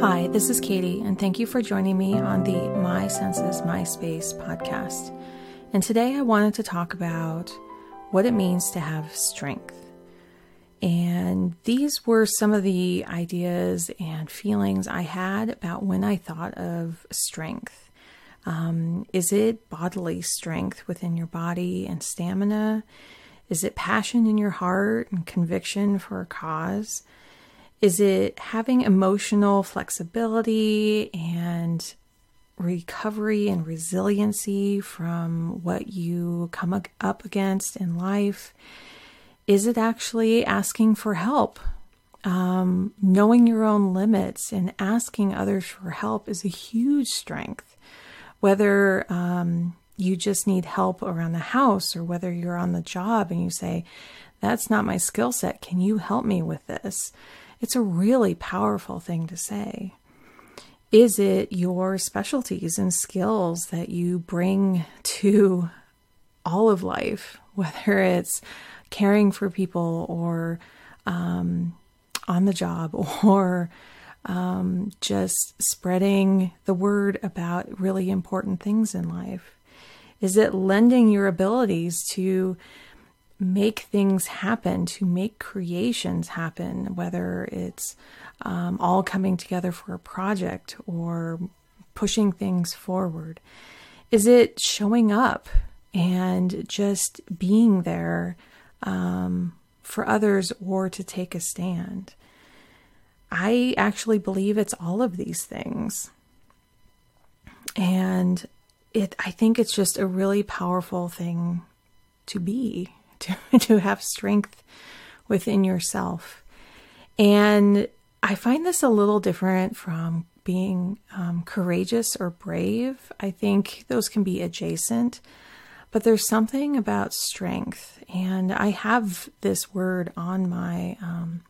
Hi, this is Katie, and thank you for joining me on the My Senses, My Space podcast. And today I wanted to talk about what it means to have strength. And these were some of the ideas and feelings I had about when I thought of strength. Um, is it bodily strength within your body and stamina? Is it passion in your heart and conviction for a cause? Is it having emotional flexibility and recovery and resiliency from what you come up against in life? Is it actually asking for help? Um, knowing your own limits and asking others for help is a huge strength. Whether um, you just need help around the house or whether you're on the job and you say, That's not my skill set. Can you help me with this? It's a really powerful thing to say. Is it your specialties and skills that you bring to all of life, whether it's caring for people or um, on the job or um, just spreading the word about really important things in life? Is it lending your abilities to make things happen, to make creations happen, whether it's um, all coming together for a project or pushing things forward? Is it showing up and just being there um, for others or to take a stand? I actually believe it's all of these things. And it I think it's just a really powerful thing to be to, to have strength within yourself. And I find this a little different from being um, courageous or brave. I think those can be adjacent, but there's something about strength. And I have this word on my, um,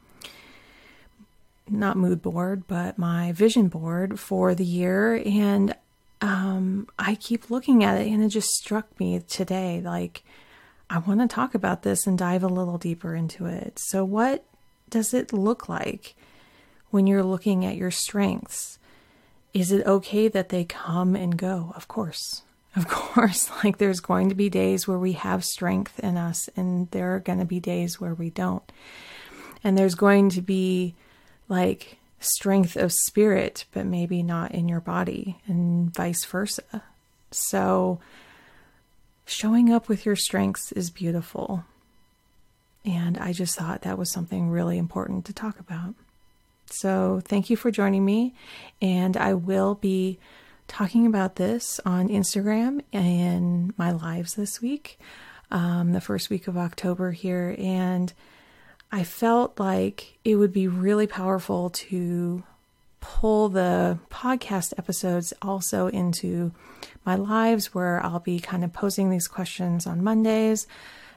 not mood board, but my vision board for the year. And um, I keep looking at it, and it just struck me today like, I want to talk about this and dive a little deeper into it. So, what does it look like when you're looking at your strengths? Is it okay that they come and go? Of course. Of course. Like, there's going to be days where we have strength in us, and there are going to be days where we don't. And there's going to be like strength of spirit, but maybe not in your body, and vice versa. So, showing up with your strengths is beautiful. And I just thought that was something really important to talk about. So, thank you for joining me. And I will be talking about this on Instagram in my lives this week, um, the first week of October here. And I felt like it would be really powerful to pull the podcast episodes also into my lives where I'll be kind of posing these questions on Mondays.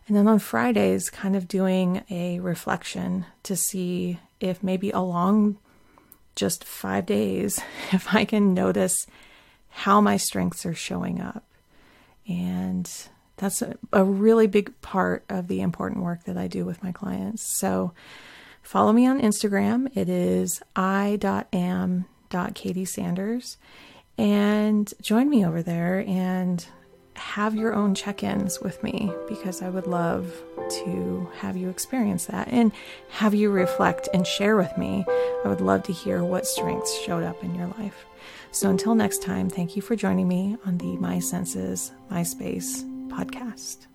And then on Fridays, kind of doing a reflection to see if maybe along just five days, if I can notice how my strengths are showing up. And that's a, a really big part of the important work that I do with my clients. So follow me on Instagram. It is i.am.katiesanders and join me over there and have your own check ins with me because I would love to have you experience that and have you reflect and share with me. I would love to hear what strengths showed up in your life. So until next time, thank you for joining me on the My Senses, My Space podcast.